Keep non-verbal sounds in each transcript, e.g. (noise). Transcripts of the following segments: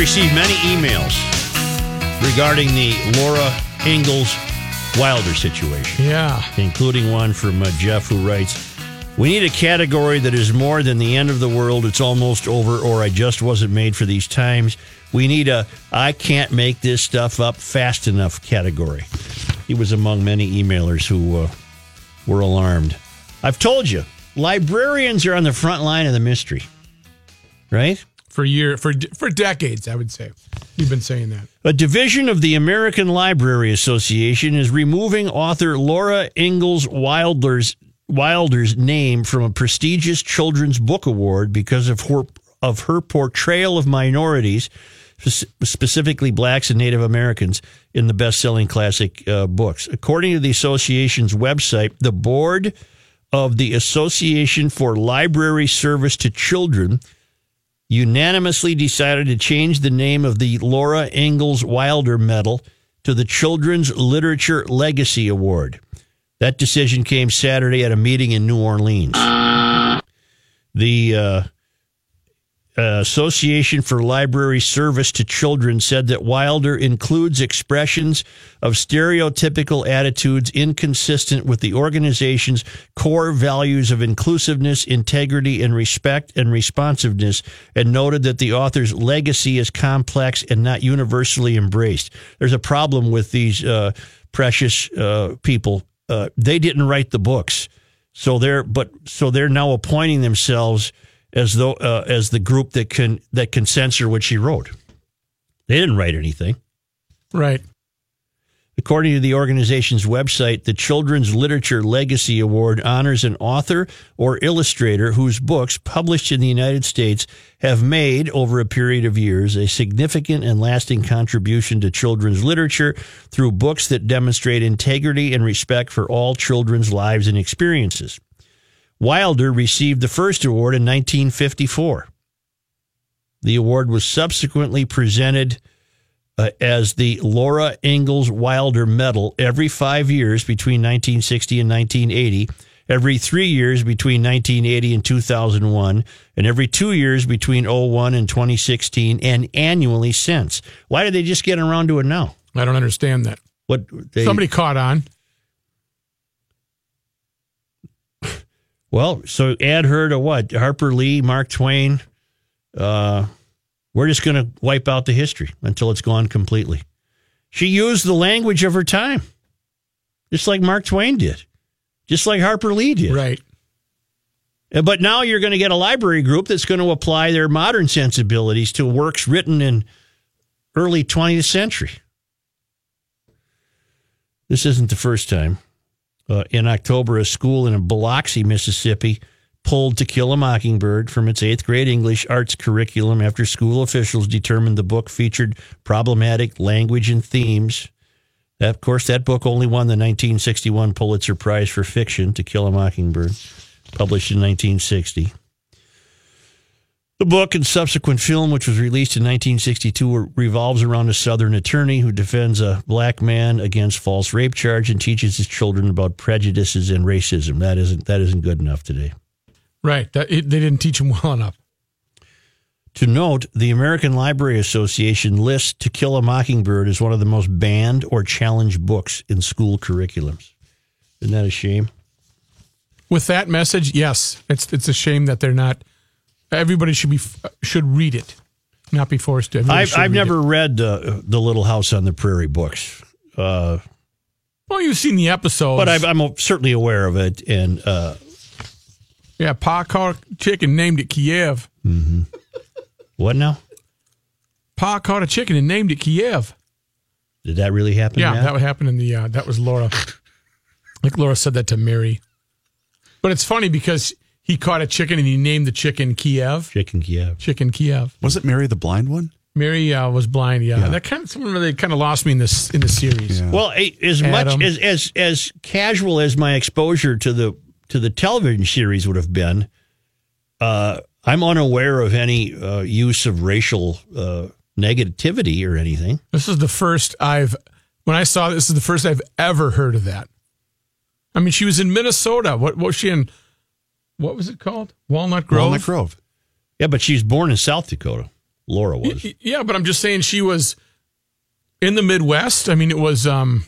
I've received many emails regarding the Laura Ingalls Wilder situation, Yeah. including one from uh, Jeff who writes, We need a category that is more than the end of the world, it's almost over, or I just wasn't made for these times. We need a I can't make this stuff up fast enough category. He was among many emailers who uh, were alarmed. I've told you, librarians are on the front line of the mystery, right? For year for for decades, I would say. You've been saying that. A division of the American Library Association is removing author Laura Ingalls Wilder's Wilder's name from a prestigious children's book award because of her of her portrayal of minorities, specifically blacks and Native Americans, in the best-selling classic uh, books. According to the association's website, the board of the Association for Library Service to Children unanimously decided to change the name of the Laura Ingalls Wilder Medal to the Children's Literature Legacy Award. That decision came Saturday at a meeting in New Orleans. The uh, uh, Association for Library Service to Children said that Wilder includes expressions of stereotypical attitudes inconsistent with the organization's core values of inclusiveness, integrity, and respect and responsiveness, and noted that the author's legacy is complex and not universally embraced. There's a problem with these uh, precious uh, people. Uh, they didn't write the books, so they're but so they're now appointing themselves as though uh, as the group that can that can censor what she wrote. They didn't write anything. Right. According to the organization's website, the Children's Literature Legacy Award honors an author or illustrator whose books, published in the United States, have made, over a period of years, a significant and lasting contribution to children's literature through books that demonstrate integrity and respect for all children's lives and experiences. Wilder received the first award in 1954. The award was subsequently presented uh, as the Laura Ingalls Wilder Medal every five years between 1960 and 1980, every three years between 1980 and 2001, and every two years between 01 and 2016, and annually since. Why did they just get around to it now? I don't understand that. What they, Somebody caught on. Well, so add her to what? Harper Lee, Mark Twain. Uh, we're just going to wipe out the history until it's gone completely. She used the language of her time, just like Mark Twain did, just like Harper Lee did. Right. Uh, But now you're going to get a library group that's going to apply their modern sensibilities to works written in early 20th century. This isn't the first time. Uh, in October, a school in Biloxi, Mississippi, pulled To Kill a Mockingbird from its eighth grade English arts curriculum after school officials determined the book featured problematic language and themes. Of course, that book only won the 1961 Pulitzer Prize for Fiction, To Kill a Mockingbird, published in 1960. The book and subsequent film, which was released in 1962, revolves around a Southern attorney who defends a black man against false rape charge and teaches his children about prejudices and racism. That isn't that isn't good enough today. Right. That, it, they didn't teach him well enough. To note, the American Library Association lists To Kill a Mockingbird as one of the most banned or challenged books in school curriculums. Isn't that a shame? With that message, yes, it's it's a shame that they're not. Everybody should be should read it, not be forced to. Everybody I've, I've read never it. read uh, the Little House on the Prairie books, uh, Well, you've seen the episodes, but I've, I'm certainly aware of it. And uh, yeah, Pa caught a chicken named it Kiev. what now? Pa caught a chicken and named it Kiev. Did that really happen? Yeah, Matt? that would happen in the. Uh, that was Laura. like Laura said that to Mary, but it's funny because he caught a chicken and he named the chicken Kiev. Chicken Kiev. Chicken Kiev. Was it Mary the blind one? Mary uh, was blind. Yeah, Yeah. that kind of someone really kind of lost me in this in the series. Yeah. Well, as Adam. much as, as as casual as my exposure to the to the television series would have been, uh, I'm unaware of any uh, use of racial uh, negativity or anything. This is the first I've when I saw this is the first I've ever heard of that. I mean, she was in Minnesota. What, what was she in? What was it called? Walnut Grove. Walnut Grove. Yeah, but she's born in South Dakota, Laura was. Yeah, but I'm just saying she was in the Midwest. I mean, it was. um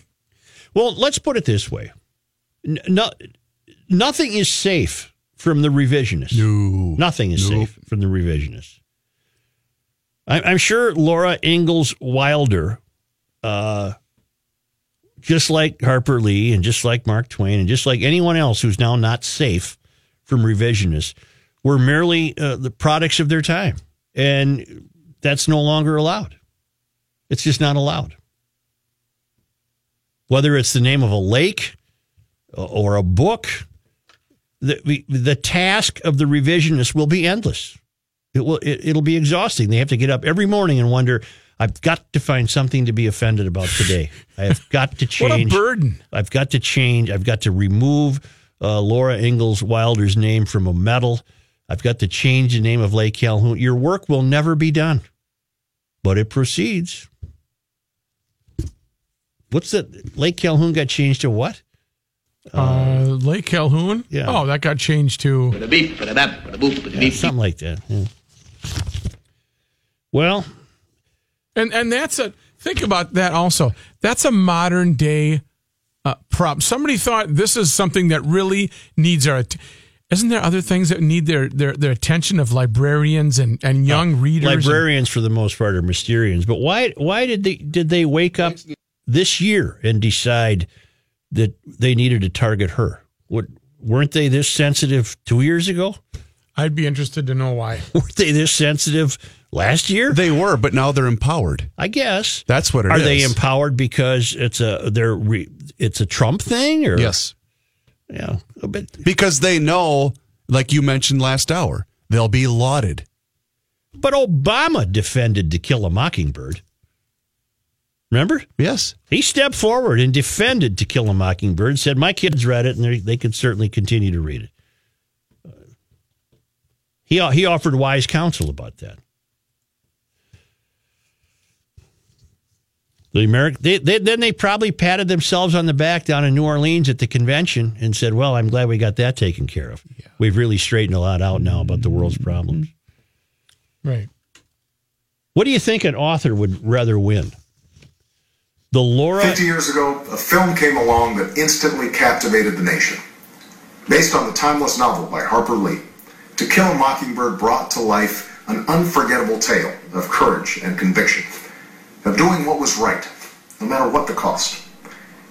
Well, let's put it this way: no, nothing is safe from the revisionists. No. Nothing is Nope. safe from the revisionists. I, I'm sure Laura Ingalls Wilder, uh, just like Harper Lee and just like Mark Twain and just like anyone else who's now not safe from revisionists, were merely uh, the products of their time. And that's no longer allowed. It's just not allowed. Whether it's the name of a lake or a book, the, the task of the revisionist will be endless. It will it, it'll be exhausting. They have to get up every morning and wonder, I've got to find something to be offended about today. I have got to change. (laughs) what a burden. I've got to change. I've got to remove uh, Laura Ingalls Wilder's name from a medal. I've got to change the name of Lake Calhoun. Your work will never be done, but it proceeds. What's that? Lake Calhoun got changed to what? Uh, Lake Calhoun. yeah. Oh, that got changed to. Bada beep, bada bap, bada boop, bada beep. Something like that. yeah. Well, And and that's a think about that also. That's a modern day uh, prop. Somebody thought this is something that really needs our. att- Isn't there other things that need their their, their attention of librarians and, and young readers? and- librarians for the most part are Mysterians, but why why did they did they wake up this year and decide that they needed to target her? What weren't they this sensitive two years ago? I'd be interested to know why. (laughs) Weren't they this sensitive last year? They were, but now they're empowered. I guess. That's what it Are is. they empowered because it's a they're re, it's a Trump thing or Yes. yeah but Because they know, like you mentioned last hour, they'll be lauded. but Obama defended To Kill a Mockingbird. Remember? Yes. He stepped forward and defended To Kill a Mockingbird, said, My kids read it and they, they could certainly continue to read it. Uh, he, he offered wise counsel about that. The American, they, they, then they probably patted themselves on the back down in New Orleans at the convention and said, Well, I'm glad we got that taken care of. We've really straightened a lot out now about the world's problems. Right. What do you think an author would rather win? The Laura 50 years ago, a film came along that instantly captivated the nation. Based on the timeless novel by Harper Lee, To Kill a Mockingbird brought to life an unforgettable tale of courage and conviction, of doing what was right, no matter what the cost.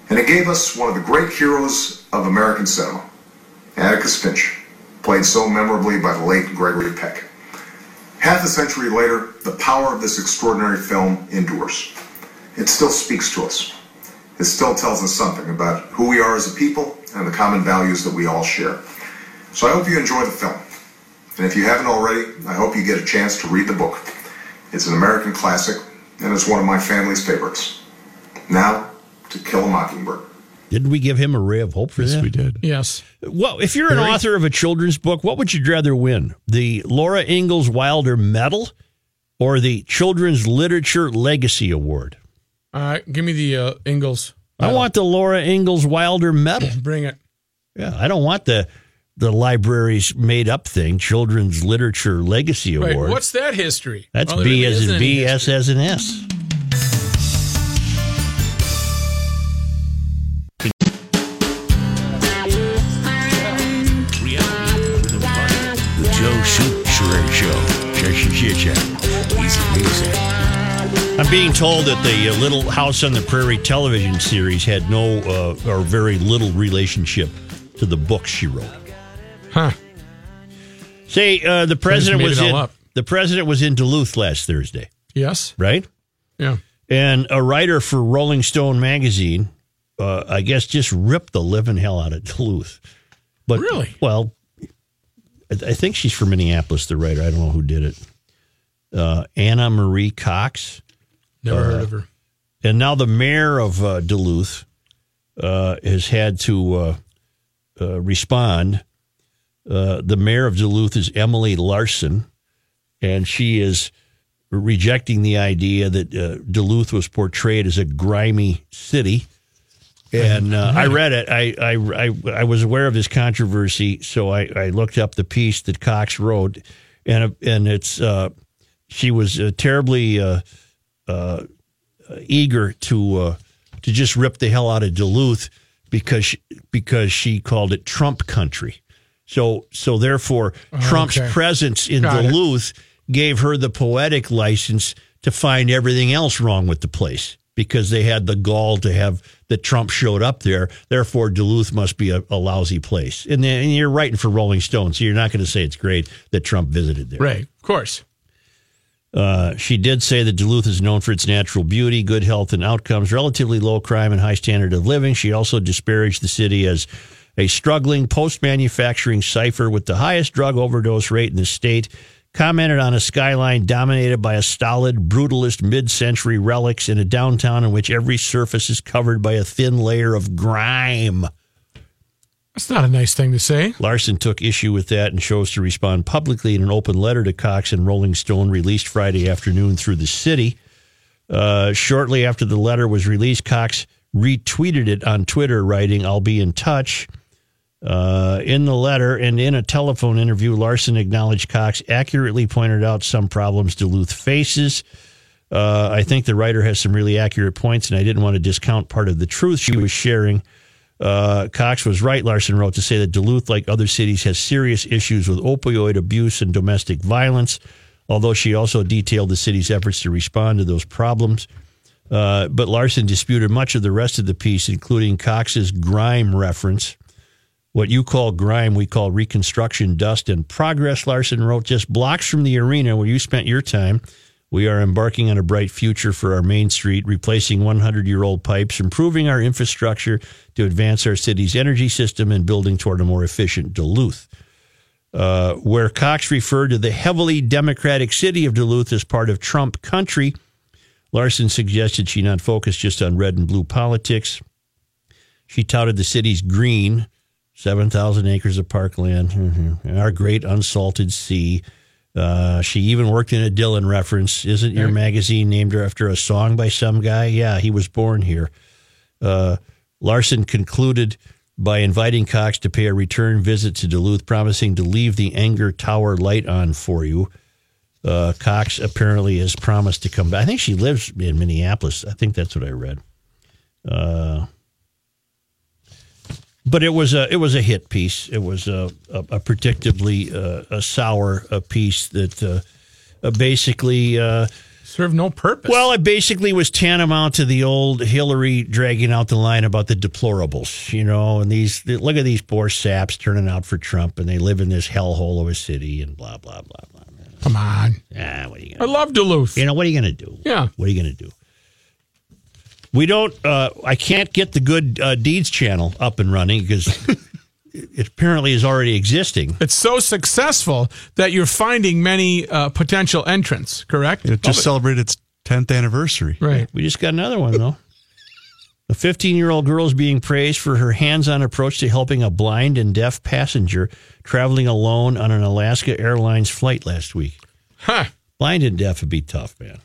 And it gave us one of the great heroes of American cinema, Atticus Finch, played so memorably by the late Gregory Peck. Half a century later, the power of this extraordinary film endures. It still speaks to us. It still tells us something about who we are as a people and the common values that we all share. So I hope you enjoy the film. And if you haven't already, I hope you get a chance to read the book. It's an American classic, and it's one of my family's favorites. Now, To Kill a Mockingbird. Didn't we give him a ray of hope for that? we did. Yes. Well, if you're an Very- author of a children's book, what would you rather win? The Laura Ingalls Wilder Medal or the Children's Literature Legacy Award? All right. Give me the uh, Ingalls. I want the Laura Ingalls Wilder Medal. Bring it. Yeah, I don't want the the library's made up thing, Children's Literature Legacy Wait, Award. what's that history? That's there B really as in any B, history. S as in S. The Joe Soucheray Show. Easy music. I'm being told that the uh, Little House on the Prairie television series had no uh, or very little relationship to the book she wrote. Huh. Say uh, the president was in the president was in Duluth last Thursday, Yes. right? Yeah. And a writer for Rolling Stone magazine, uh, I guess, just ripped the living hell out of (laughs) Duluth. But Really? well, I, I think she's from Minneapolis. The writer, I don't know who did it. Uh, Ana Marie Cox, Never Uh, heard of her. and now the mayor of uh, Duluth uh, has had to uh, uh, respond. Uh, the mayor of Duluth is Emily Larson, and she is rejecting the idea that uh, Duluth was portrayed as a grimy city. And uh, I read it. I, I, I, I was aware of this controversy, so I, I looked up the piece that Cox wrote, and and it's uh, she was uh, terribly uh, uh, eager to uh, to just rip the hell out of Duluth because she, because she called it Trump country. So so therefore, Trump's okay. presence in Got it. Duluth gave her the poetic license to find everything else wrong with the place because they had the gall to have that Trump showed up there. Therefore, Duluth must be a, a lousy place. And, then, and you're writing for Rolling Stone, so you're not going to say it's great that Trump visited there. Right. Of course. Uh, she did say that Duluth is known for its natural beauty, good health and outcomes, relatively low crime, and high standard of living. She also disparaged the city as a struggling post manufacturing cipher with the highest drug overdose rate in the state. Commented on a skyline dominated by a stolid, brutalist mid century relics in a downtown in which every surface is covered by a thin layer of grime. That's not a nice thing to say. Larson took issue with that and chose to respond publicly in an open letter to Cox and Rolling Stone released Friday afternoon through the city. Uh, shortly after the letter was released, Cox retweeted it on Twitter, writing, I'll be in touch. Uh, in the letter and in a telephone interview, Larson acknowledged Cox accurately pointed out some problems Duluth faces. Uh, I think the writer has some really accurate points, and I didn't want to discount part of the truth she was sharing. Uh, Cox was right, Larson wrote, to say that Duluth, like other cities, has serious issues with opioid abuse and domestic violence, although she also detailed the city's efforts to respond to those problems. Uh, but Larson disputed much of the rest of the piece, including Cox's grime reference. What you call grime, we call reconstruction dust and progress, Larson wrote. Just blocks from the arena where you spent your time, we are embarking on a bright future for our main street, replacing 100 year old pipes, improving our infrastructure to advance our city's energy system, and building toward a more efficient Duluth. Uh, where Cox referred to the heavily Democratic city of Duluth as part of Trump country, Larson suggested she not focus just on red and blue politics. She touted the city's green, 7,000 acres of parkland, mhm, our great unsalted sea. Uh, she even worked in a Dylan reference. Isn't your magazine named after a song by some guy? Yeah, he was born here. Uh, Larson concluded by inviting Cox to pay a return visit to Duluth, promising to leave the Enger Tower light on for you. Uh, Cox apparently has promised to come back. I think she lives in Minneapolis. I think that's what I read. Uh, but it was a it was a hit piece. It was a a, a predictably uh, a sour a piece that uh, uh, basically uh, Serve no purpose. well, it basically was tantamount to the old Hillary dragging out the line about the deplorables, you know, and these look at these poor saps turning out for Trump, and they live in this hellhole of a city, and blah blah blah blah. come on. Ah, what are you gonna? I love Duluth. You know what are you gonna do? Yeah. What are you gonna do? We don't. Uh, I can't get the Good uh, Deeds channel up and running because (laughs) it apparently is already existing. It's so successful that you're finding many uh, potential entrants, correct? It just celebrated its 10th anniversary. right. We just got another one though. A 15 year old girl is being praised for her hands on approach to helping a blind and deaf passenger traveling alone on an Alaska Airlines flight last week. Huh. Blind and deaf would be tough, man.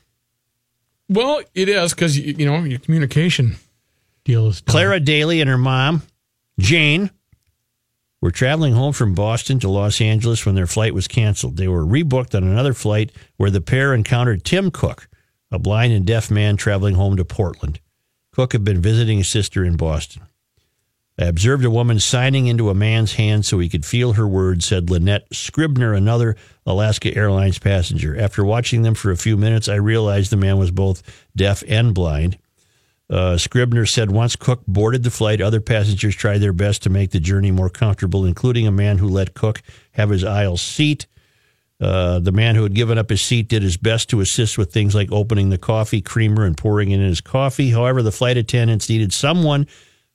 Well, it is because, you, you know, your communication deal is done. Clara Daly and her mom, Jane, were traveling home from Boston to Los Angeles when their flight was canceled. They were rebooked on another flight where the pair encountered Tim Cook, a blind and deaf man traveling home to Portland. Cook had been visiting his sister in Boston. I observed a woman signing into a man's hand so he could feel her words, said Lynette Scribner, another Alaska Airlines passenger. After watching them for a few minutes, I realized the man was both deaf and blind. Uh, Scribner said once Cook boarded the flight, other passengers tried their best to make the journey more comfortable, including a man who let Cook have his aisle seat. Uh, the man who had given up his seat did his best to assist with things like opening the coffee creamer and pouring it in his coffee. However, the flight attendants needed someone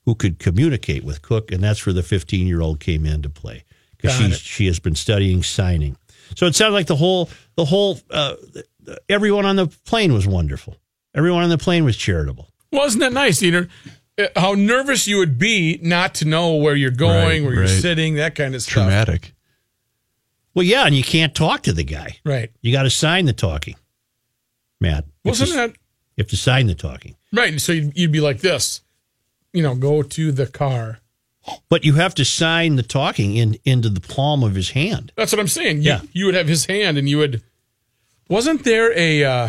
who could communicate with Cook, and that's where the 15 year old came into play because Got she it. she has been studying signing. So it sounds like the whole the whole uh, everyone on the plane was wonderful. Everyone on the plane was charitable. Wasn't that nice, Eater? Uh, How nervous you would be not to know where you're going, Right, where you're sitting, that kind of stuff. Traumatic. Well, yeah, and you can't talk to the guy. Right. You got to sign the talking, Matt. You Wasn't to- that You have to sign the talking, right? So you'd, you'd be like this, you know, go to the car. but you have to sign the talking in into the palm of his hand. That's what I'm saying. You, Yeah. You would have his hand and you would. Wasn't there a uh,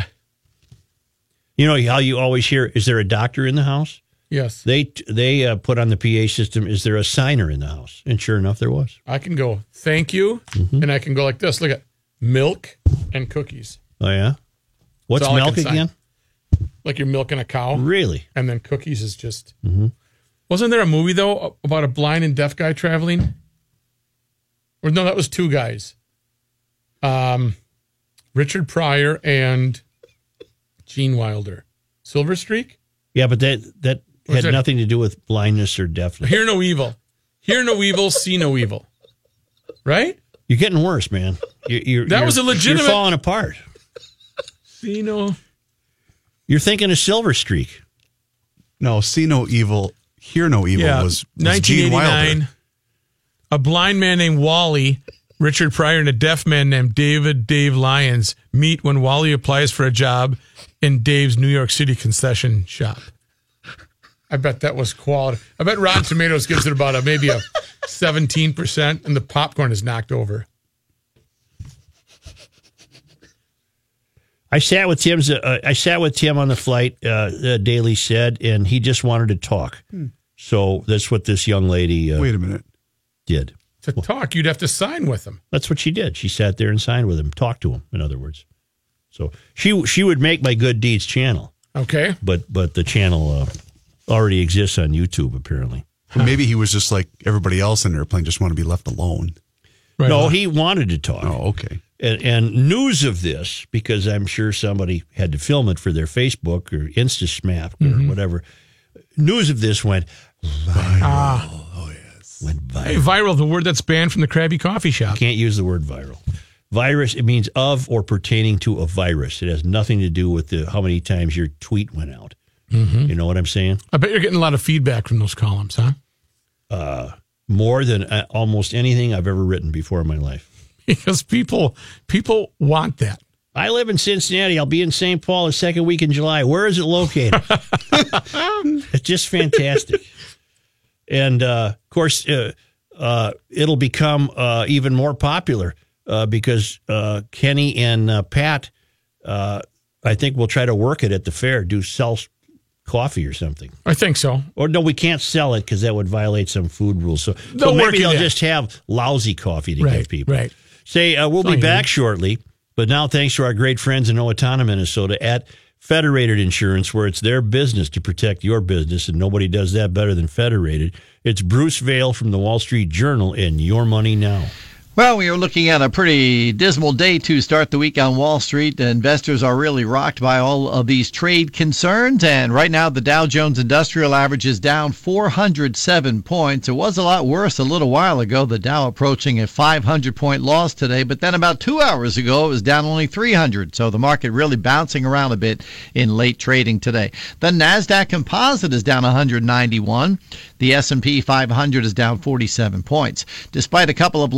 You know how you always hear, "Is there a doctor in the house?" yes? They they uh, put on the PA system, "Is there a signer in the house?" And sure enough, there was. I can go thank you, Mm-hmm. and I can go like this. Look at milk and cookies, Oh yeah. What's milk again? Like you're milking a cow, Really? and then cookies is just. Mm-hmm. Wasn't there a movie though about a blind and deaf guy traveling? Or no, that was two guys. Um, Richard Pryor and Gene Wilder. Silver Streak. Yeah, but that that Was had it- nothing to do with blindness or deafness. Hear no evil. Hear no evil. See no evil. Right? You're getting worse, man. You're, you're, That you're- was a legitimate- You're falling apart. See no. You're thinking of Silver Streak. No, see no evil, hear no evil Yeah, was, was Gene 1989. Wilder. A blind man named Wally, Richard Pryor, and a deaf man named David Dave Lyons meet when Wally applies for a job in Dave's New York City concession shop. I bet that was quality. I bet Rotten Tomatoes gives it about a maybe a seventeen percent, and the popcorn is knocked over. I sat with Tim's. Uh, I sat with Tim on the flight. Uh, uh, Daly said, and he just wanted to talk. So that's what this young lady uh, Wait a minute. did. To talk, you'd have to sign with him. That's what she did. She sat there and signed with him, talked to him. In other words, so she she would make my good deeds channel, Okay. but but the channel uh, already exists on YouTube apparently. Maybe he was just like everybody else in the airplane, just want to be left alone. Right no, on. he wanted to talk. Oh, okay. And, and news of this because I'm sure somebody had to film it for their Facebook or InstaSmap or Mm-hmm. whatever. News of this went viral. Oh yes, went viral. Hey, viral. viral, the word that's banned from the Krabby Coffee Shop. You Can't use the word viral. Virus. It means of or pertaining to a virus. It has nothing to do with the how many times your tweet went out. Mm-hmm. You know what I'm saying? I bet you're getting a lot of feedback from those columns, huh? More than uh, almost anything I've ever written before in my life. (laughs) Because people people want that. I live in Cincinnati. I'll be in St. Paul the second week in July. Where is it located? (laughs) it's just fantastic. And uh, of course, uh, uh, it'll become uh, even more popular uh, because uh, Kenny and uh, Pat, uh, I think, will try to work it at the fair, do sell coffee or something. I think so. Or no, we can't sell it because that would violate some food rules. So, so They'll work maybe they'll just have lousy coffee to give people. right. Say, uh, we'll be back shortly, but now thanks to our great friends in Owatonna, Minnesota at Federated Insurance, where it's their business to protect your business, and nobody does that better than Federated. It's Bruce Vail from the Wall Street Journal and Your Money Now. Well, we are looking at a pretty dismal day to start the week on Wall Street. The investors are really rocked by all of these trade concerns. And right now, the Dow Jones Industrial Average is down 407 points. It was a lot worse a little while ago. The Dow approaching a 500 point loss today. But then about two hours ago, it was down only 300. So the market really bouncing around a bit in late trading today. The NASDAQ Composite is down 191. The S&P 500 is down 47 points. Despite a couple of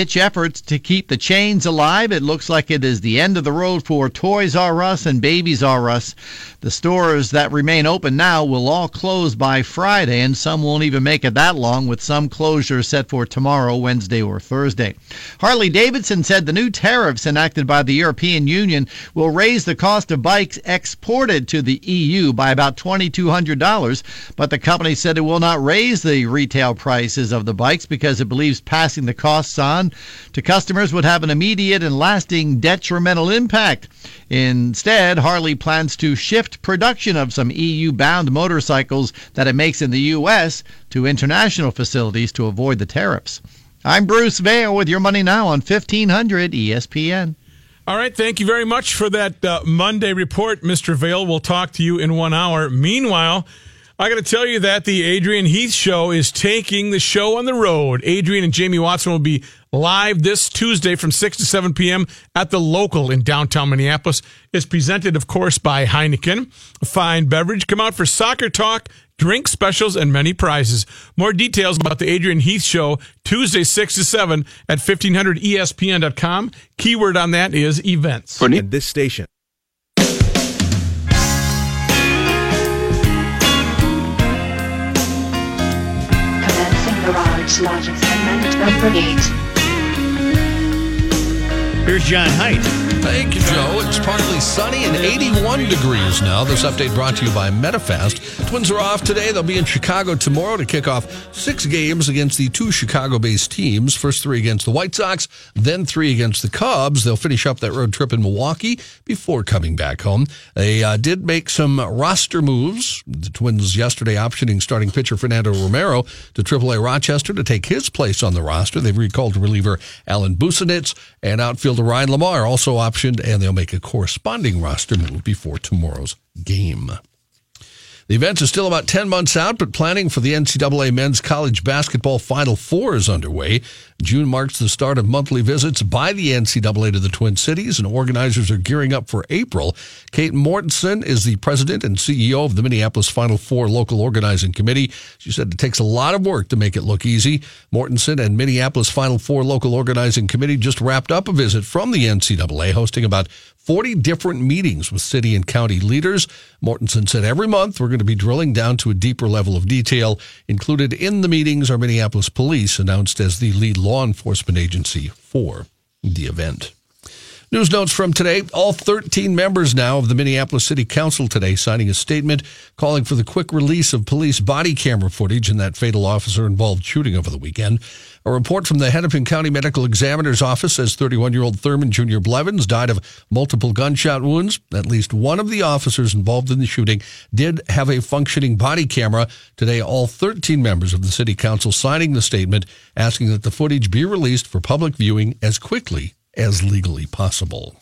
last-ditch efforts to keep the chains alive, it looks like it is the end of the road for Toys R Us and Babies R Us. The stores that remain open now will all close by Friday, and some won't even make it that long, with some closures set for tomorrow, Wednesday, or Thursday. Harley Davidson said the new tariffs enacted by the European Union will raise the cost of bikes exported to the EU by about $2,200, but the company said it will not raise the retail prices of the bikes because it believes passing the costs on to customers would have an immediate and lasting detrimental impact. Instead, Harley plans to shift production of some EU bound motorcycles that it makes in the U.S. to international facilities to avoid the tariffs. I'm Bruce Vail with your money now on E 1500 ESPN. All right. Thank you very much for that uh, Monday report, Mr. Vale. We'll talk to you in one hour. Meanwhile, I got to tell you that the Adrian Heath Show is taking the show on the road. Adrian and Jamie Watson will be live this Tuesday from 6 to 7 p.m. at the local in downtown Minneapolis. It's presented, of course, by Heineken, a fine beverage. Come out for soccer talk, drink specials, and many prizes. More details about the Adrian Heath Show, Tuesday, 6 to 7 at E 1500ESPN.com. Keyword on that is events. and this station. Garage logic segment number 8. Here's John Height. Thank you, Joe. It's partly sunny and 81 degrees now. This update brought to you by MetaFast. Twins are off today. They'll be in Chicago tomorrow to kick off six games against the two Chicago based teams. First three against the White Sox, then three against the Cubs. They'll finish up that road trip in Milwaukee before coming back home. They uh, did make some roster moves. The Twins yesterday optioning starting pitcher Fernando Romero to AAA Rochester to take his place on the roster. They've recalled reliever Alan Busenitz and outfielder Ryan LaMarre also optioned, and they'll make a corresponding roster move before tomorrow's game. The event is still about 10 months out, but planning for the NCAA men's college basketball Final Four is underway. June marks the start of monthly visits by the NCAA to the Twin Cities, and organizers are gearing up for April. Kate Mortensen is the president and CEO of the Minneapolis Final Four Local Organizing Committee. She said it takes a lot of work to make it look easy. Mortensen and Minneapolis Final Four Local Organizing Committee just wrapped up a visit from the NCAA, hosting about 40 different meetings with city and county leaders. Mortensen said every month we're going to be drilling down to a deeper level of detail. Included in the meetings are Minneapolis Police, announced as the lead law enforcement agency for the event. News notes from today. All 13 members now of the Minneapolis City Council today signing a statement calling for the quick release of police body camera footage in that fatal officer involved shooting over the weekend. A report from the Hennepin County Medical Examiner's Office says 31 year old Thurman Jr. Blevins died of multiple gunshot wounds. At least one of the officers involved in the shooting did have a functioning body camera. Today, all 13 members of the City Council signing the statement asking that the footage be released for public viewing as quickly as legally possible.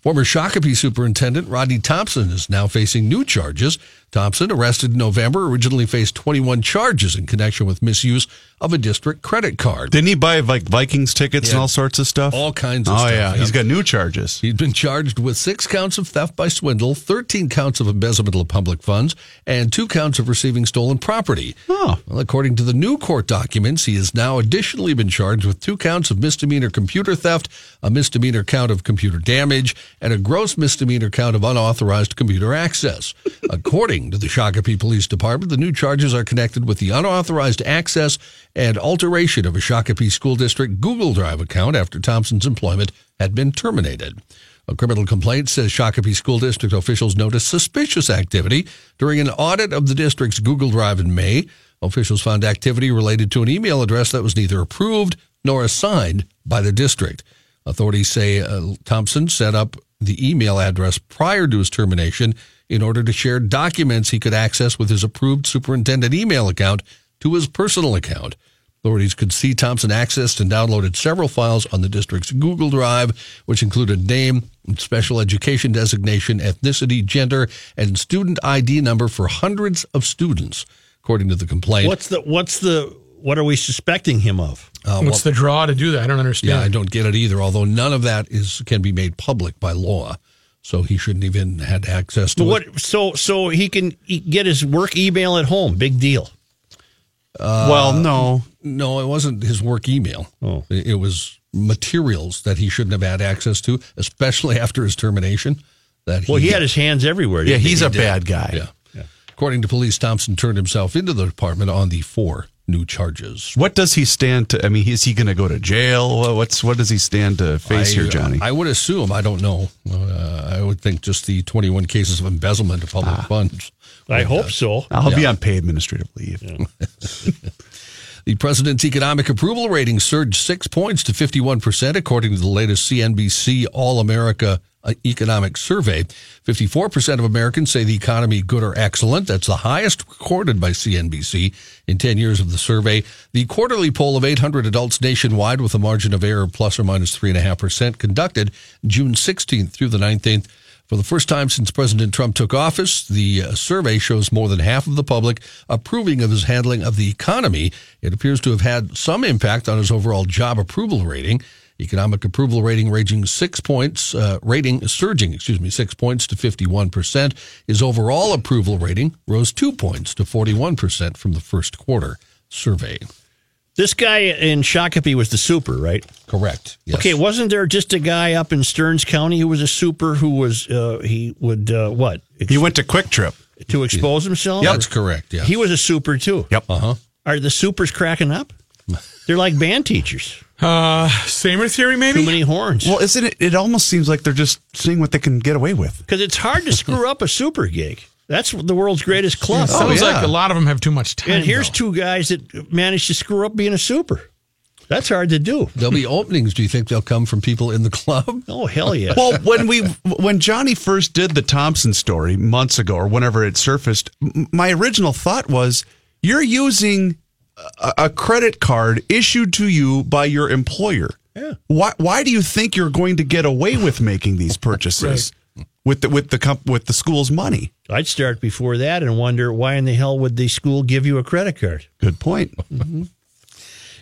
Former Shakopee Superintendent Rodney Thompson is now facing new charges. Thompson, arrested in November, originally faced 21 charges in connection with misuse of a district credit card. Didn't he buy like Vikings tickets and all sorts of stuff? All kinds of oh, stuff, yeah. yeah. He's got new charges. He's been charged with six counts of theft by swindle, 13 counts of embezzlement of public funds, and two counts of receiving stolen property. Oh. Well, according to the new court documents, he has now additionally been charged with two counts of misdemeanor computer theft, a misdemeanor count of computer damage, and a gross misdemeanor count of unauthorized computer access. according to the Shakopee Police Department, the new charges are connected with the unauthorized access and alteration of a Shakopee School District Google Drive account after Thompson's employment had been terminated. A criminal complaint says Shakopee School District officials noticed suspicious activity during an audit of the district's Google Drive in May. Officials found activity related to an email address that was neither approved nor assigned by the district. Authorities say uh, Thompson set up the email address prior to his termination in order to share documents he could access with his approved superintendent email account to his personal account. Authorities could see Thompson accessed and downloaded several files on the district's Google Drive, which included name, special education designation, ethnicity, gender, and student ID number for hundreds of students, according to the complaint. What's the what's the what are we suspecting him of? Uh, What's the draw to do that? I don't understand. Yeah, I don't get it either. Although none of that is can be made public by law, so he shouldn't even had access to But it. what? So so he can get his work email at home. Big deal. well, no. No, it wasn't his work email. Oh. It it was materials that he shouldn't have had access to, especially (laughs) after his termination. That he, Well, he had his hands everywhere. Yeah, didn't he? he's a did. bad guy. Yeah. Yeah. According to police, Thompson turned himself into the department on the four new charges. What does he stand to? I mean, is he going to go to jail? What- What's what does he stand to face I, here, Johnny? I would assume. I don't know. Uh, I would think just the 21 cases of embezzlement of public funds. I hope so. I'll be on paid administrative leave. (laughs) The president's economic approval rating surged six points to 51%, according to the latest CNBC All America Economic Survey. 54% of Americans say the economy good or excellent. That's the highest recorded by CNBC in 10 years of the survey. The quarterly poll of 800 adults nationwide with a margin of error plus or minus 3.5% conducted June 16th through the 19th. For the first time since President Trump took office, the uh, survey shows more than half of the public approving of his handling of the economy. It appears to have had some impact on his overall job approval rating. Economic approval rating ranging six points, uh, rating surging, excuse me, six points to 51%. His overall approval rating rose two points to 41% from the first quarter survey. This guy in Shakopee was the super, right? Correct. Yes. Okay, wasn't there just a guy up in Stearns County who was a super who was uh, he would uh, what He went to Quick Trip. to expose himself? Yeah, That's correct. Yeah. He was a super too. Yep. Uh huh. Are the supers cracking up? They're like band teachers. Uh, Samer theory, maybe. Too many horns. Well, isn't it? It almost seems like they're just seeing what they can get away with. Because it's hard to screw up a super gig. That's the world's greatest club. Sounds yeah. like a lot of them have too much time. and here's though. two guys that managed to screw up being a super. That's hard to do. There'll be openings. Do you think they'll come from people in the club? (laughs) Oh hell yeah! Well, when we when Johnny first did the Thompson story months ago or whenever it surfaced, m- my original thought was you're using a, a credit card issued to you by your employer. Yeah. Why why do you think you're going to get away with making these (laughs) purchases with the with the comp, with the school's money? I'd start before that and wonder why in the hell would the school give you a credit card? Good point. Mm-hmm.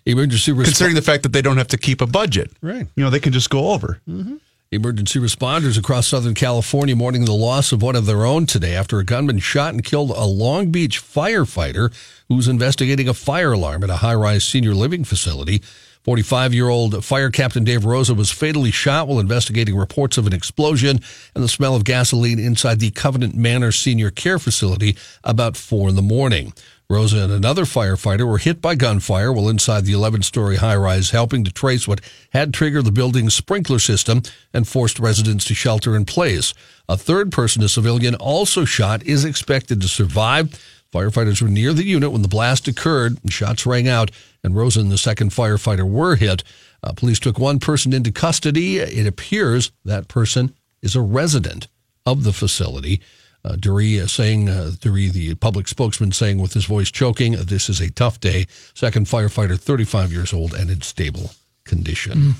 Emergency response. Considering the fact that they don't have to keep a budget. Right. You know, they can just go over. Mm-hmm. Emergency responders across Southern California mourning the loss of one of their own today after a gunman shot and killed a Long Beach firefighter who was investigating a fire alarm at a high rise senior living facility. 45 year old fire captain Dave Rosa was fatally shot while investigating reports of an explosion and the smell of gasoline inside the Covenant Manor Senior Care Facility about 4 in the morning. Rosa and another firefighter were hit by gunfire while inside the 11 story high rise, helping to trace what had triggered the building's sprinkler system and forced residents to shelter in place. A third person, a civilian, also shot, is expected to survive. Firefighters were near the unit when the blast occurred and shots rang out, and Rosa and the second firefighter were hit. Uh, police took one person into custody. It appears that person is a resident of the facility. Uh, Dury uh, saying, uh, Dury, the public spokesman, saying with his voice choking, this is a tough day. Second firefighter, 35 years old and in stable condition.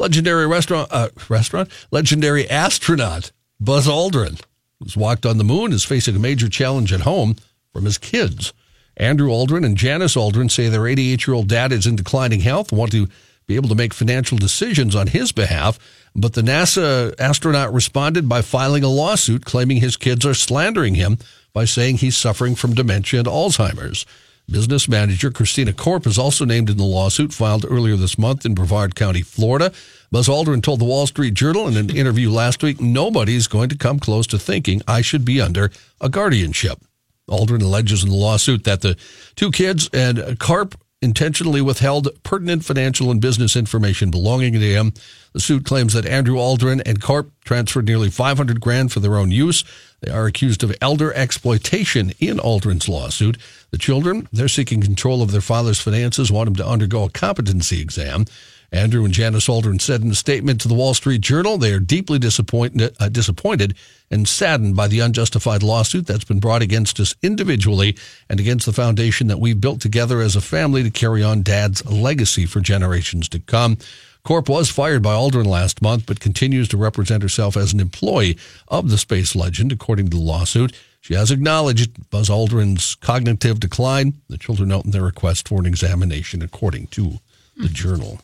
Legendary restaurant, uh, restaurant, legendary astronaut Buzz Aldrin, who's walked on the moon, is facing a major challenge at home from his kids. Andrew Aldrin and Janice Aldrin say their 88 year old dad is in declining health and want to be able to make financial decisions on his behalf. But the NASA astronaut responded by filing a lawsuit claiming his kids are slandering him by saying he's suffering from dementia and Alzheimer's. Business manager Christina Korp is also named in the lawsuit filed earlier this month in Brevard County, Florida. Buzz Aldrin told the Wall Street Journal in an interview last week nobody's going to come close to thinking I should be under a guardianship. Aldrin alleges in the lawsuit that the two kids and Korp intentionally withheld pertinent financial and business information belonging to him. The suit claims that Andrew Aldrin and Korp transferred nearly 500 grand for their own use. They are accused of elder exploitation in Aldrin's lawsuit. The children, they're seeking control of their father's finances, want him to undergo a competency exam. Andrew and Janice Aldrin said in a statement to the Wall Street Journal they are deeply disappointed, uh, disappointed and saddened by the unjustified lawsuit that's been brought against us individually and against the foundation that we've built together as a family to carry on Dad's legacy for generations to come. Korp was fired by Aldrin last month, but continues to represent herself as an employee of the space legend, according to the lawsuit. She has acknowledged Buzz Aldrin's cognitive decline. The children note in their request for an examination, according to the journal.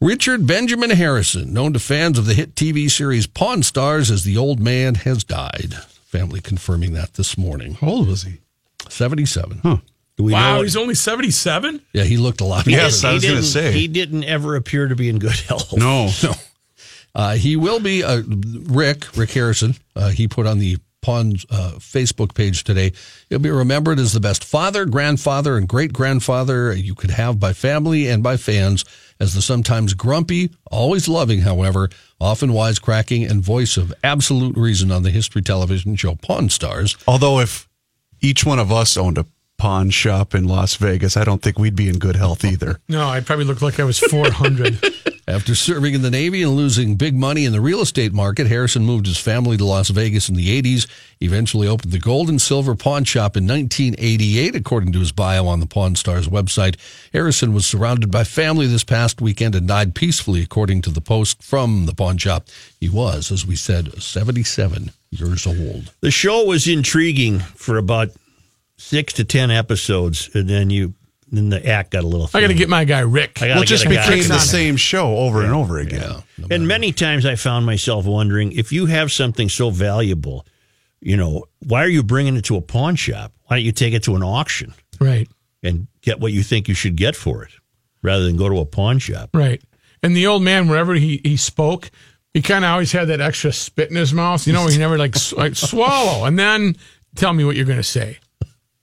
Richard Benjamin Harrison, known to fans of the hit TV series Pawn Stars as the old man, has died. Family confirming that this morning. How old was he? 77. Do we Wow, what- he's only 77? Yeah, he looked a lot He younger. Yes, I he was gonna didn't- say. he didn't ever appear to be in good health. (laughs) No. Uh, he will be uh, Rick Rick Harrison. Uh, he put on the Pawn's uh, Facebook page today. He'll be remembered as the best father, grandfather, and great grandfather you could have by family and by fans. As the sometimes grumpy, always loving, however, often wisecracking and voice of absolute reason on the History Television show Pawn Stars. Although if each one of us owned a pawn shop in Las Vegas, I don't think we'd be in good health either. (laughs) No, I'd probably looked like I was 400. (laughs) After serving in the Navy and losing big money in the real estate market, Harrison moved his family to Las Vegas in the 80s. He eventually opened the Gold and Silver Pawn Shop in 1988, according to his bio on the Pawn Stars website. Harrison was surrounded by family this past weekend and died peacefully, according to the post from the pawn shop. He was, as we said, 77 years old. The show was intriguing for about six to ten episodes, and then you then the act got a little. I got to get my guy Rick. I Well, it just became the same show over and over again. And many times I found myself wondering if you have something so valuable, you know, why are you bringing it to a pawn shop? Why don't you take it to an auction Right, and get what you think you should get for it, rather than go to a pawn shop? right. And the old man, wherever he, he spoke, he kind of always had that extra spit in his mouth. You know, he never like, like swallow and then tell me what you're going to say.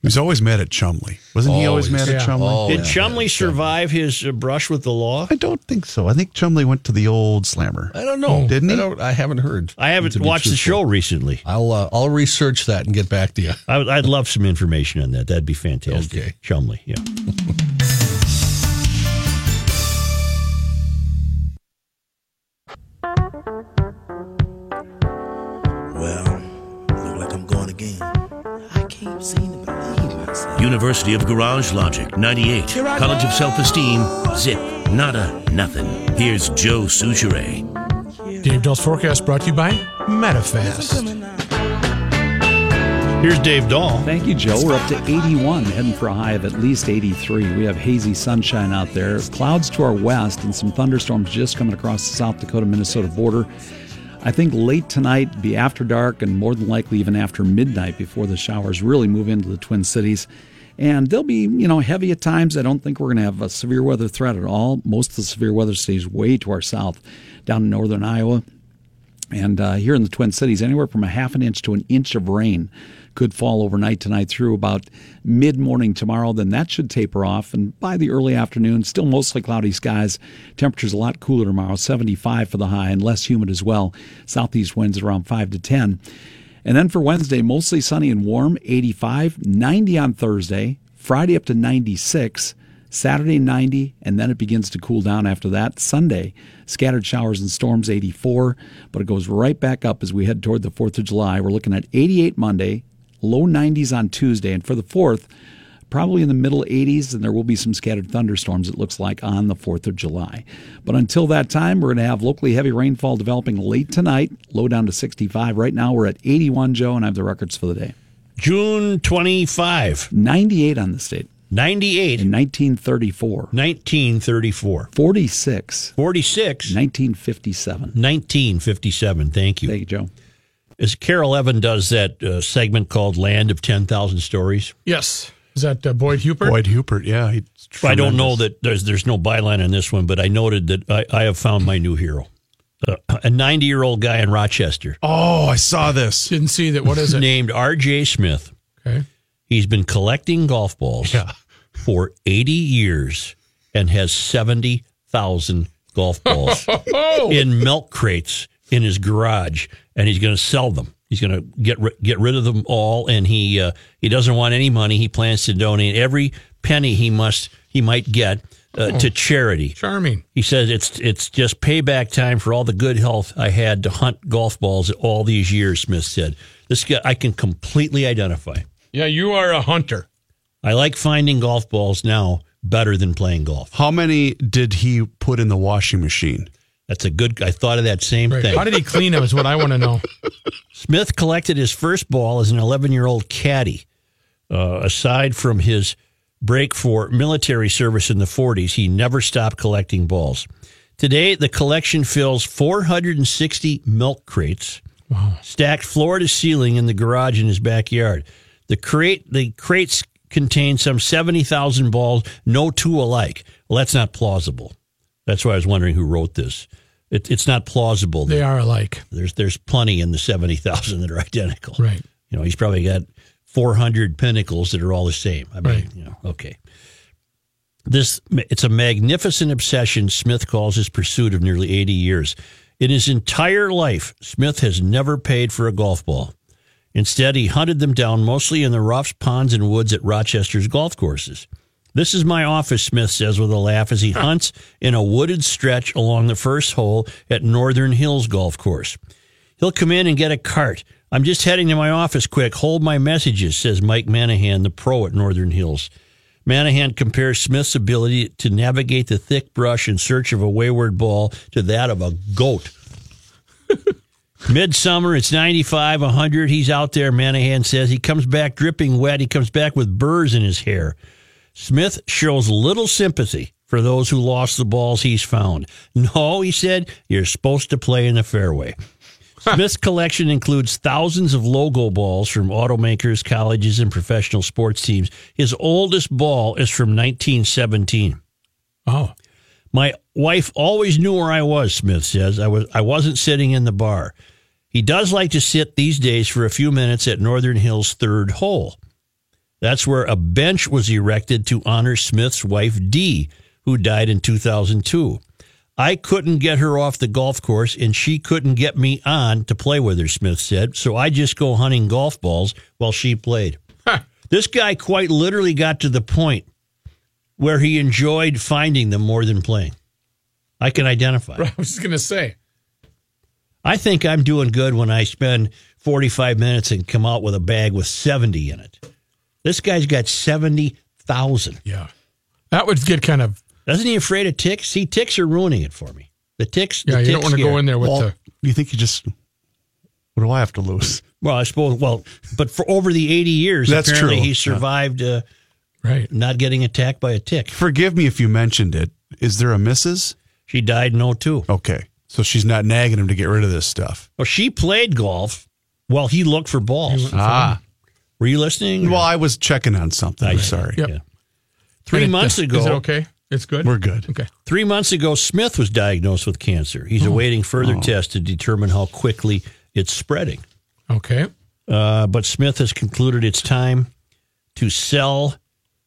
He's always mad at Chumley. Wasn't he always Always. mad at Chumley? Oh, Did yeah. Chumley survive his uh, brush with the law? I don't think so. I think Chumley went to the old slammer. I don't know. Didn't he? I, don't, I haven't heard. I haven't to be watched the truthful. show recently. I'll uh, I'll research that and get back to you. I, would- I'd love some information on that. That'd be fantastic. Okay. Chumley, yeah. (laughs) University of Garage Logic, 98. College of Self Esteem, zip, nada, nothing. Here's Joe Soucheray. Dave Dahl's forecast brought to you by MetaFast. Here's Dave Dahl. Thank you, Joe. We're up to 81, heading for a high of at least 83. We have hazy sunshine out there, clouds to our west, and some thunderstorms just coming across the South Dakota Minnesota border. I think late tonight, be after dark, and more than likely even after midnight before the showers really move into the Twin Cities. And they'll be, you know, heavy at times. I don't think we're going to have a severe weather threat at all. Most of the severe weather stays way to our south, down in northern Iowa. And uh, here in the Twin Cities, anywhere from a half an inch to an inch of rain could fall overnight tonight through about mid morning tomorrow. Then that should taper off. And by the early afternoon, still mostly cloudy skies. Temperatures a lot cooler tomorrow, 75 for the high and less humid as well. Southeast winds around 5 to 10. And then for Wednesday, mostly sunny and warm, 85, 90 on Thursday, Friday up to 96. Saturday 90, and then it begins to cool down after that. Sunday, scattered showers and storms 84, but it goes right back up as we head toward the 4th of July. We're looking at 88 Monday, low 90s on Tuesday, and for the 4th, probably in the middle 80s, and there will be some scattered thunderstorms, it looks like, on the 4th of July. But until that time, we're going to have locally heavy rainfall developing late tonight, low down to 65. Right now, we're at 81, Joe, and I have the records for the day. June 25, 98 on the state 98, in 1934, 1934. 46, 46, 1957. 1957. Thank you. Thank you, Joe. As KARE 11 does that uh, segment called Land of 10,000 Stories. Yes. Is that uh, Boyd Huppert? Boyd Huppert, yeah. He's I don't know that there's there's no byline on this one, but I noted that I, I have found my new hero. Uh, a 90 year old guy in Rochester Oh, I saw this. Didn't see that. What is it? named R.J. Smith. Okay. He's been collecting golf balls Yeah. for 80 years and has 70,000 golf balls (laughs) in milk crates in his garage, and he's going to sell them. He's going to get ri- get rid of them all, and he uh, he doesn't want any money. He plans to donate every penny he must he might get uh, to charity. Charming. He says it's it's just payback time for all the good health I had to hunt golf balls all these years. Smith said, "This guy I can completely identify. Yeah, you are a hunter. I like finding golf balls now better than playing golf. How many did he put in the washing machine? That's a good. I thought of that same Right. thing. How did he clean them? Is what I want to know. Smith collected his first ball as an 11 year old caddy. Uh, aside from his break for military service in the 40s, he never stopped collecting balls. Today, the collection fills 460 milk crates, stacked floor to ceiling in the garage in his backyard. The crate, the crates contain some 70,000 balls, no two alike. Well, that's not plausible. That's why I was wondering who wrote this. It, it's not plausible. They are alike. There's there's plenty in the seventy thousand that are identical. Right. You know, he's probably got four hundred pinnacles that are all the same. I mean, Right. you know, okay. This it's a magnificent obsession Smith calls his pursuit of nearly eighty years. In his entire life, Smith has never paid for a golf ball. Instead, he hunted them down mostly in the roughs, ponds, and woods at Rochester's golf courses. This is my office, Smith says with a laugh as he hunts in a wooded stretch along the first hole at Northern Hills Golf Course. He'll come in and get a cart. I'm just heading to my office quick. Hold my messages, says Mike Manahan, the pro at Northern Hills. Manahan compares Smith's ability to navigate the thick brush in search of a wayward ball to that of a goat. (laughs) Midsummer, it's 95, 100. He's out there, Manahan says. He comes back dripping wet. He comes back with burrs in his hair. Smith shows little sympathy for those who lost the balls he's found. No, he said, you're supposed to play in the fairway. (laughs) Smith's collection includes thousands of logo balls from automakers, colleges, and professional sports teams. His oldest ball is from 1917. Oh, My wife always knew where I was, Smith says. I was I wasn't sitting in the bar. He does like to sit these days for a few minutes at Northern Hills' third hole. That's where a bench was erected to honor Smith's wife, Dee, who died in 2002. I couldn't get her off the golf course, and she couldn't get me on to play with her, Smith said. So I just go hunting golf balls while she played. This guy quite literally got to the point where he enjoyed finding them more than playing. I can identify. (laughs) I was just gonna say. I think I'm doing good when I spend 45 minutes and come out with a bag with 70 in it. This guy's got 70,000. Yeah. That would get kind of Isn't he afraid of ticks? See, ticks are ruining it for me. The ticks. yeah. the You don't want to go in there with Well, the you think you just what do I have to lose? Well, I suppose. Well, but for over the 80 years, That's apparently true. he survived uh, right. not getting attacked by a tick. Forgive me if you mentioned it. Is there a Mrs.? She died in 02. Okay. So she's not nagging him to get rid of this stuff. Well, she played golf while he looked for balls. Ah. Were you listening? Well, I was checking on something. I'm sorry. Yep. Yeah. Three And it- months ago, Is it okay? It's good. We're good. Okay. Three months ago, Smith was diagnosed with cancer. He's awaiting further tests to determine how quickly it's spreading. Okay. Uh, but Smith has concluded it's time to sell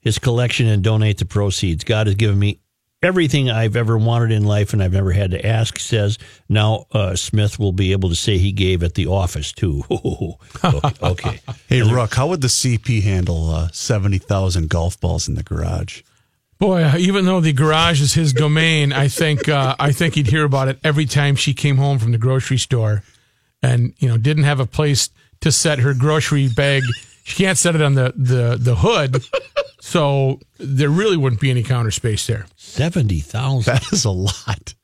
his collection and donate the proceeds. God has given me everything I've ever wanted in life, and I've never had to ask. Says now uh, Smith will be able to say he gave at the office too. (laughs) okay. okay. (laughs) Hey, Rook, how would the CP handle uh, 70,000 golf balls in the garage? Boy, uh, even though the garage is his domain, I think uh, I think he'd hear about it every time she came home from the grocery store, and you know didn't have a place to set her grocery bag. She can't set it on the the the hood, so there really wouldn't be any counter space there. Seventy thousand. That is a lot.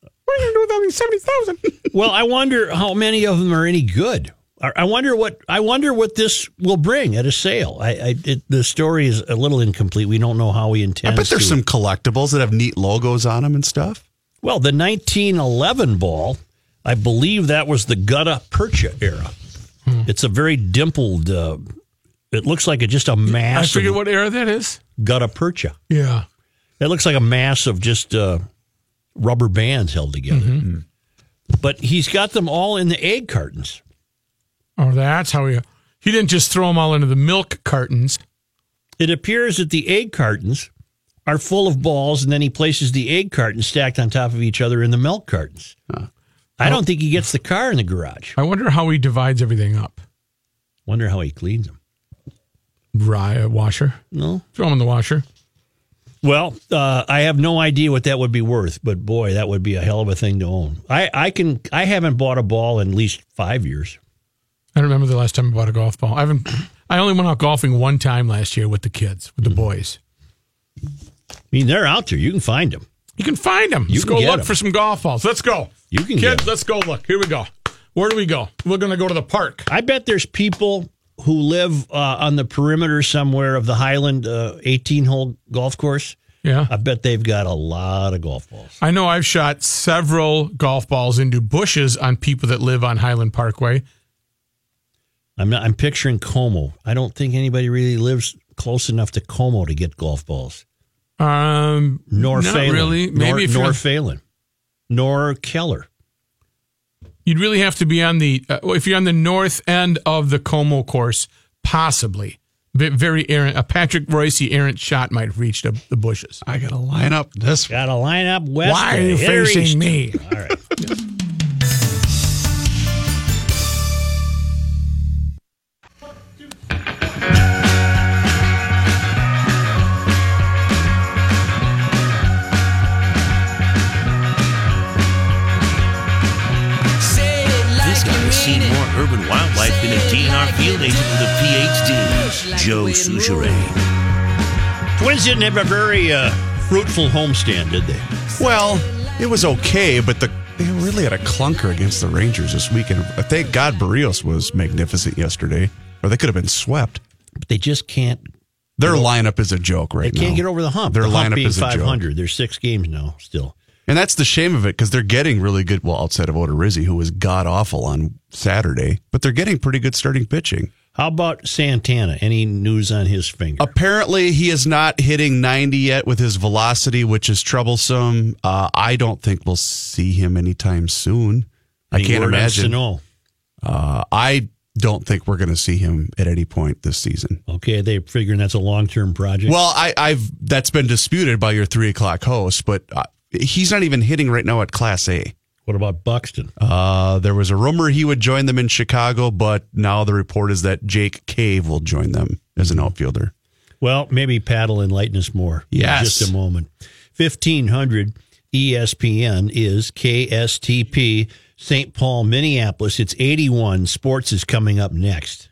What are you gonna do with only seventy thousand? (laughs) Well, I wonder how many of them are any good. I I wonder what I wonder what this will bring at a sale. I, I it, the story is a little incomplete. We don't know how he intends. I bet there's to- some collectibles that have neat logos on them and stuff. Well, the 1911 ball, I believe that was the Gutta Percha era. It's a very dimpled. Uh, it looks like a, just a mass forget of what era that is. Gutta Percha. Yeah. It looks like a mass of just uh, rubber bands held together. But he's got them all in the egg cartons. Oh, that's how he. He didn't just throw them all into the milk cartons. It appears that the egg cartons are full of balls, and then he places the egg cartons stacked on top of each other in the milk cartons. I don't think he gets the car in the garage. I wonder how he divides everything up. Wonder how he cleans them. Rye washer. No. Throw them in the washer. Well, uh, I have no idea what that would be worth, but boy, that would be a hell of a thing to own. I, I can I haven't bought a ball in at least five years. I don't remember the last time I bought a golf ball. I haven't. I only went out golfing one time last year with the kids, with the boys. I mean, they're out there. You can find them. You can find them. You Let's can go get look 'em. for some golf balls. Let's go. You can get kids. 'em. Let's go look. Here we go. Where do we go? We're gonna go to the park. I bet there's people who live uh, on the perimeter somewhere of the Highland 18 hole golf course. Yeah. I bet they've got a lot of golf balls. I know I've shot several golf balls into bushes on people that live on Highland Parkway. I'm not. I'm picturing Como. I don't think anybody really lives close enough to Como to get golf balls. Um, Nor not Phalen. really. Nor, Maybe if nor Phalen. Nor Keller. You'd really have to be on the uh, if you're on the north end of the Como course, possibly. Ve- Very errant. A Patrick Royce errant shot might have reached the, the bushes. I got to line up this. Got to line up west. Why are you facing me? All right. (laughs) urban wildlife than a DNR field agent with a PhD. Joe Soucheray. Twins didn't have a very uh, fruitful homestand, did they? Well, it was okay, but the they really had a clunker against the Rangers this weekend. Thank God Berrios was magnificent yesterday, or they could have been swept. But they just can't. Their lineup is a joke right They now. They can't get over the hump. Their the hump lineup being is a joke. 500. There's six games now still. And that's the shame of it because they're getting really good. Well, outside of Odorizzi, who was god awful on Saturday, but they're getting pretty good starting pitching. How about Santana? Any news on his finger? Apparently, he is not hitting 90 yet with his velocity, which is troublesome. Uh, I don't think we'll see him anytime soon. I can't imagine. Uh, I don't think we're going to see him at any point this season. Okay, they're figuring that's a long term project. Well, I, I've that's been disputed by your three o'clock host, but uh, he's not even hitting right now at Class A. what about Buxton? Uh, there was a rumor he would join them in Chicago, but now the report is that Jake Cave will join them as an outfielder. Well, maybe Paddle enlighten us more. in Yes. just a moment. 1500 ESPN is KSTP St. Paul, Minneapolis. It's 81. Sports is coming up next.